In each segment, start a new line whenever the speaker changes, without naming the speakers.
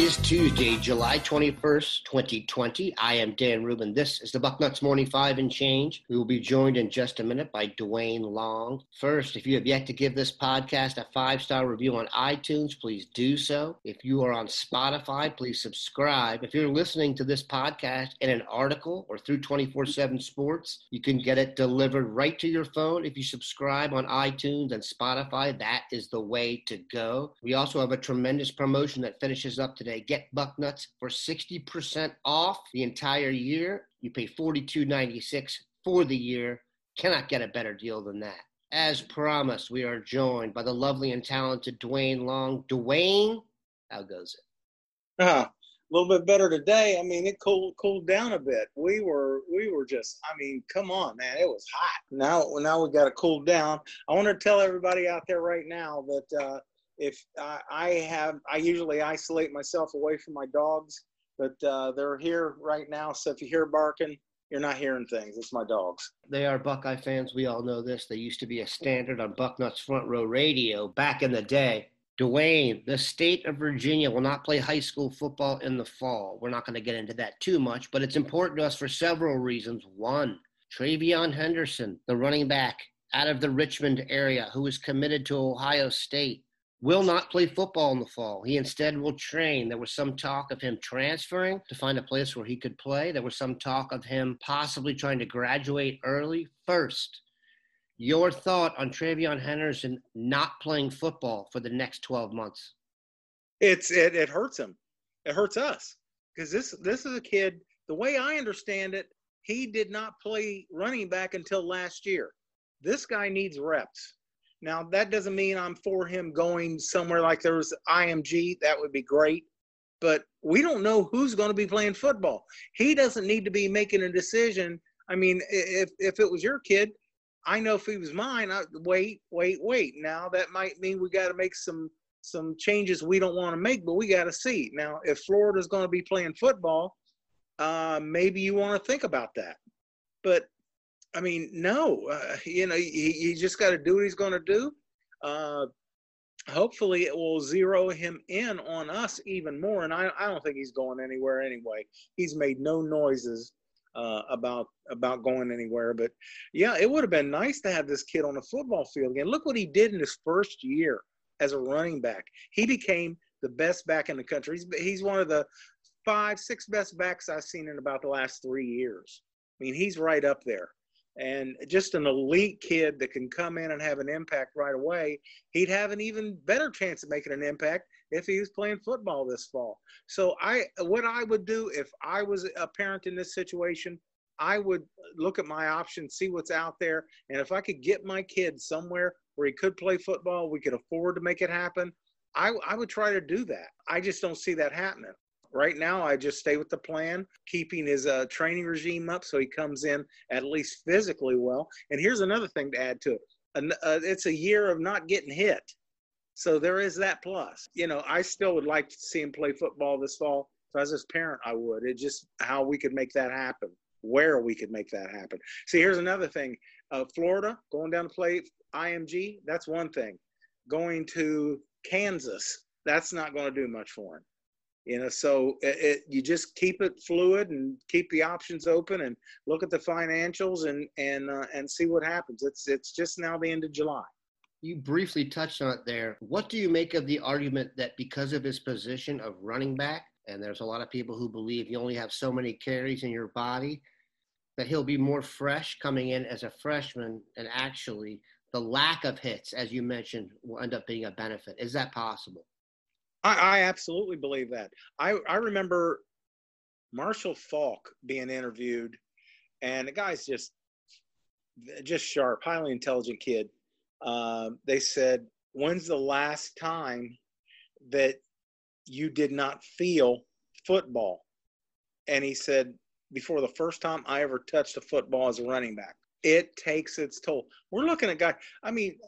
It is Tuesday, July 21st, 2020. I am Dan Rubin. This is the Bucknuts Morning Five and Change. We will be joined in just a minute by Dwayne Long. First, if you have yet to give this podcast a five star review on iTunes, please do so. If you are on Spotify, please subscribe. If you're listening to this podcast in an article or through 24 7 Sports, you can get it delivered right to your phone. If you subscribe on iTunes and Spotify, that is the way to go. We also have a tremendous promotion that finishes up today. Get Bucknuts for 60% off the entire year. You pay $42.96 for the year. Cannot get a better deal than that. As promised, we are joined by the lovely and talented Dwayne Long. Dwayne, how goes it?
Uh, a little bit better today. I mean, it cooled cooled down a bit. We were we were just. I mean, come on, man, it was hot. Now now we got to cool down. I want to tell everybody out there right now that uh, if I, I have, I usually isolate myself away from my dogs, but uh, they're here right now. So if you hear barking, you're not hearing things. It's my dogs.
They are Buckeye fans. We all know this. They used to be a standard on Bucknuts Front Row Radio back in the day. Dwayne, the state of Virginia will not play high school football in the fall. We're not going to get into that too much, but it's important to us for several reasons. One, TreVeyon Henderson, the running back out of the Richmond area who is committed to Ohio State, will not play football in the fall. He instead will train. There was some talk of him transferring to find a place where he could play. There was some talk of him possibly trying to graduate early. First, your thought on TreVeyon Henderson not playing football for the next 12 months?
It's it, it hurts him. It hurts us because this this is a kid. The way I understand it, he did not play running back until last year. This guy needs reps. Now that doesn't mean I'm for him going somewhere like there was IMG. That would be great, but we don't know who's going to be playing football. He doesn't need to be making a decision. I mean, if if it was your kid, I know if he was mine, I wait, wait, wait. Now that might mean we got to make some some changes we don't want to make, but we got to see. Now, if Florida's going to be playing football, uh, maybe you want to think about that. But I mean, no, uh, you know, he, he just got to do what he's going to do. Uh, hopefully, it will zero him in on us even more. And I, I don't think he's going anywhere anyway. He's made no noises uh, about about going anywhere. But yeah, it would have been nice to have this kid on the football field again. Look what he did in his first year as a running back. He became the best back in the country. He's he's one of the five, six best backs I've seen in about the last three years. I mean, he's right up there. And just an elite kid that can come in and have an impact right away. He'd have an even better chance of making an impact if he was playing football this fall. So I what I would do if I was a parent in this situation, I would look at my options, see what's out there, and if I could get my kid somewhere where he could play football, we could afford to make it happen. I, I would try to do that. I just don't see that happening. Right now, I just stay with the plan, keeping his uh, training regime up so he comes in at least physically well. And here's another thing to add to it uh, it's a year of not getting hit. So there is that plus. You know, I still would like to see him play football this fall. So as his parent, I would. It just how we could make that happen, where we could make that happen. See, here's another thing. Uh, Florida going down to play IMG, that's one thing. Going to Kansas, that's not going to do much for him you know so it, it, you just keep it fluid and keep the options open and look at the financials and and uh, and see what happens it's it's just now the end of july
you briefly touched on it there what do you make of the argument that because of his position of running back and there's a lot of people who believe you only have so many carries in your body that he'll be more fresh coming in as a freshman and actually the lack of hits, as you mentioned, will end up being a benefit. Is that possible?
I, I absolutely believe that. I, I remember Marshall Faulk being interviewed, and the guy's just just sharp, highly intelligent kid. Uh, they said, "When's the last time that you did not feel football?" And he said, "Before the first time I ever touched a football as a running back." It takes its toll. We're looking at guys. I mean,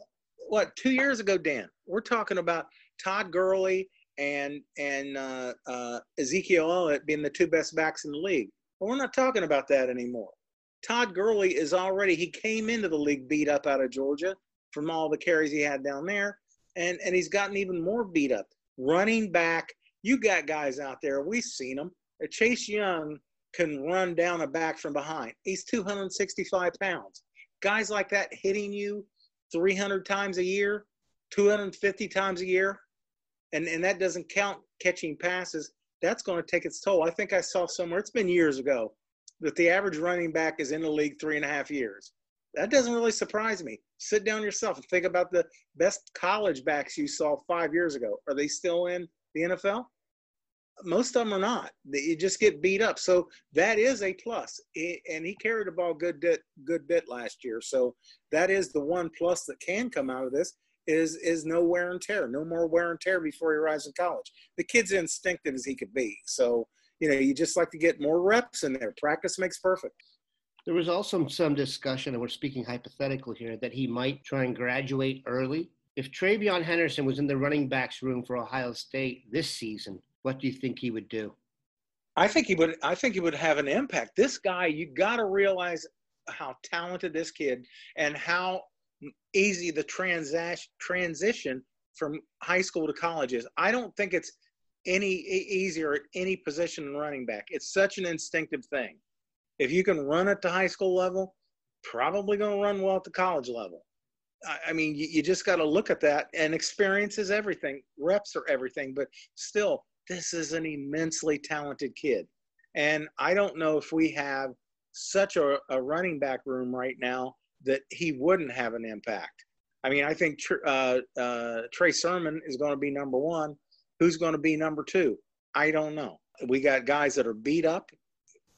what two years ago, Dan? We're talking about Todd Gurley and and uh, uh, Ezekiel Elliott being the two best backs in the league. But we're not talking about that anymore. Todd Gurley is already he came into the league beat up out of Georgia from all the carries he had down there, and and he's gotten even more beat up. Running back, you got guys out there. We've seen them. Chase Young can run down a back from behind. He's 265 pounds. Guys like that hitting you 300 times a year, 250 times a year, and and that doesn't count catching passes. That's going to take its toll. I think I saw somewhere. It's been years ago that the average running back is in the league three and a half years. That doesn't really surprise me. Sit down yourself and think about the best college backs you saw five years ago. Are they still in the NFL? Most of them are not. You just get beat up. So that is a plus. And he carried the ball good bit, good bit last year. So that is the one plus that can come out of this is is no wear and tear, no more wear and tear before he arrives in college. The kid's instinctive as he could be. So you know, you just like to get more reps in there. Practice makes perfect.
There was also some discussion, and we're speaking hypothetical here, that he might try and graduate early. If TreVeyon Henderson was in the running backs room for Ohio State this season, what do you think he would do?
I think he would. I think he would have an impact. This guy, you got to realize how talented this kid and how easy the transition from high school to college is. I don't think it's any easier at any position in running back. It's such an instinctive thing. If you can run at the high school level, probably going to run well at the college level. I mean, you, you just got to look at that, and experience is everything. Reps are everything, but still, this is an immensely talented kid. And I don't know if we have such a, a running back room right now that he wouldn't have an impact. I mean, I think uh, uh, Trey Sermon is going to be number one. Who's going to be number two? I don't know. We got guys that are beat up.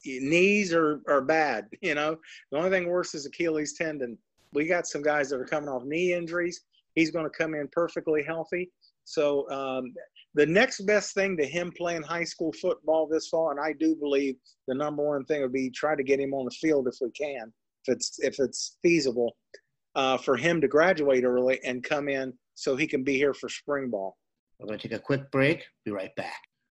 Knees are, are bad. You know, the only thing worse is Achilles tendon. We got some guys that are coming off knee injuries. He's going to come in perfectly healthy. So um, the next best thing to him playing high school football this fall, and I do believe the number one thing would be try to get him on the field if we can, it's if it's feasible, uh, for him to graduate early and come in so he can be here for spring ball.
We're going to take a quick break. Be right back.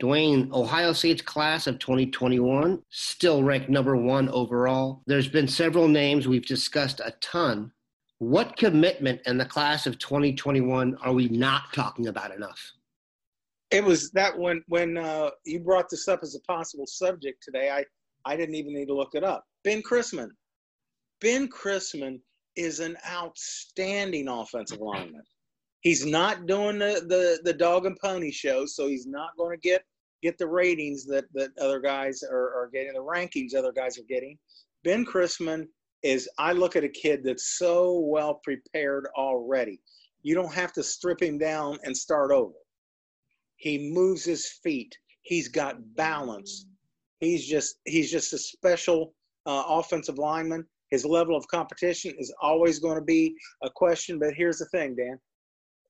Dwayne, Ohio State's class of 2021 still ranked number one overall. There's been several names we've discussed a ton. What commitment in the class of 2021 are we not talking about enough?
It was that when when uh, you brought this up as a possible subject today, I I didn't even need to look it up. Ben Christman. Ben Christman is an outstanding offensive lineman. He's not doing the, the, the dog and pony show, so he's not going to get get the ratings that, that other guys are, are getting, the rankings other guys are getting. Ben Christman is, I look at a kid that's so well prepared already. You don't have to strip him down and start over. He moves his feet. He's got balance. He's just he's just a special uh, offensive lineman. His level of competition is always going to be a question. But here's the thing, Dan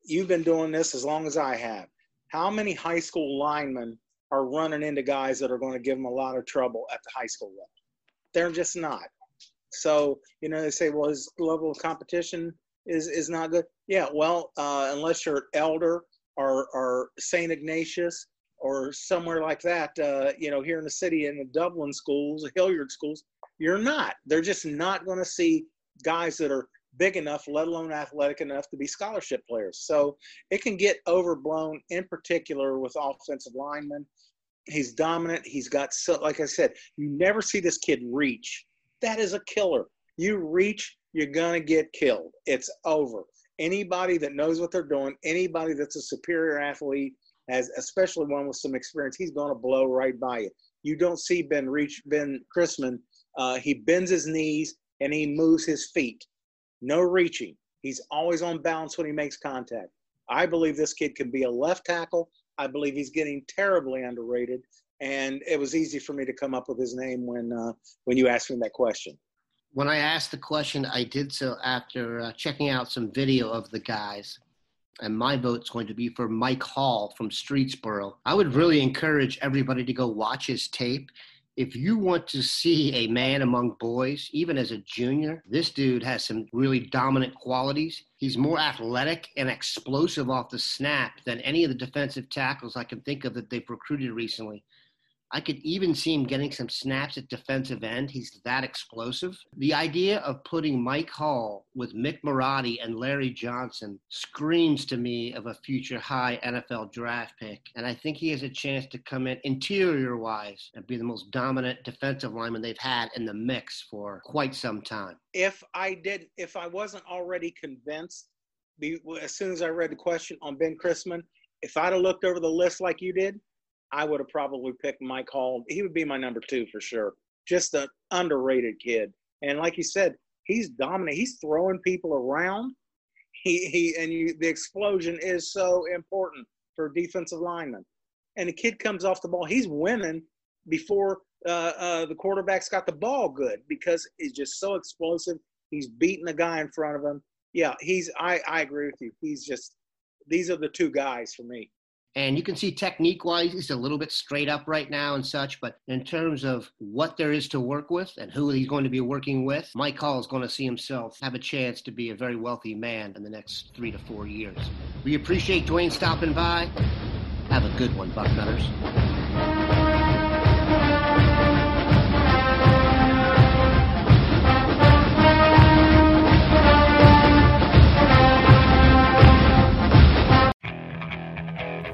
you've been doing this as long as I have. How many high school linemen are running into guys that are going to give them a lot of trouble at the high school level? They're just not. So, you know, they say, well, his level of competition is, is not good. Yeah, well, uh, unless you're Elder or, or St. Ignatius or somewhere like that, uh, you know, here in the city in the Dublin schools, Hilliard schools, you're not. They're just not going to see guys that are big enough, let alone athletic enough to be scholarship players. So it can get overblown, in particular with offensive linemen. He's dominant. He's got so, like I said, you never see this kid reach. That is a killer. You reach, you're gonna get killed. It's over. Anybody that knows what they're doing, anybody that's a superior athlete, has especially one with some experience, he's gonna blow right by you. You don't see Ben reach Ben Christman. Uh, he bends his knees and he moves his feet. No reaching. He's always on balance when he makes contact. I believe this kid can be a left tackle. I believe he's getting terribly underrated, and it was easy for me to come up with his name when uh, when you asked me that question.
When I asked the question, I did so after uh, checking out some video of the guys, and my vote's going to be for Mike Hall from Streetsboro. I would really encourage everybody to go watch his tape if you want to see a man among boys, even as a junior, this dude has some really dominant qualities. He's more athletic and explosive off the snap than any of the defensive tackles I can think of that they've recruited recently. I could even see him getting some snaps at defensive end. He's that explosive. The idea of putting Mike Hall with Mick Marotti and Larry Johnson screams to me of a future high NFL draft pick. And I think he has a chance to come in interior wise and be the most dominant defensive lineman they've had in the mix for quite some time.
If I did, if I wasn't already convinced, as soon as I read the question on Ben Christman, if I'd have looked over the list like you did, I would have probably picked Mike Hall. He would be my number two for sure. Just an underrated kid. And like you said, he's dominant. He's throwing people around. He he and you, the explosion is so important for defensive linemen. And the kid comes off the ball. He's winning before uh, uh, the quarterback's got the ball good because he's just so explosive. He's beating the guy in front of him. Yeah, he's. I I agree with you. He's just. These are the two guys for me.
And you can see technique wise, he's a little bit straight up right now and such. But in terms of what there is to work with and who he's going to be working with, Mike Hall is going to see himself have a chance to be a very wealthy man in the next three to four years. We appreciate Dwayne stopping by. Have a good one, Buck Bucknutters.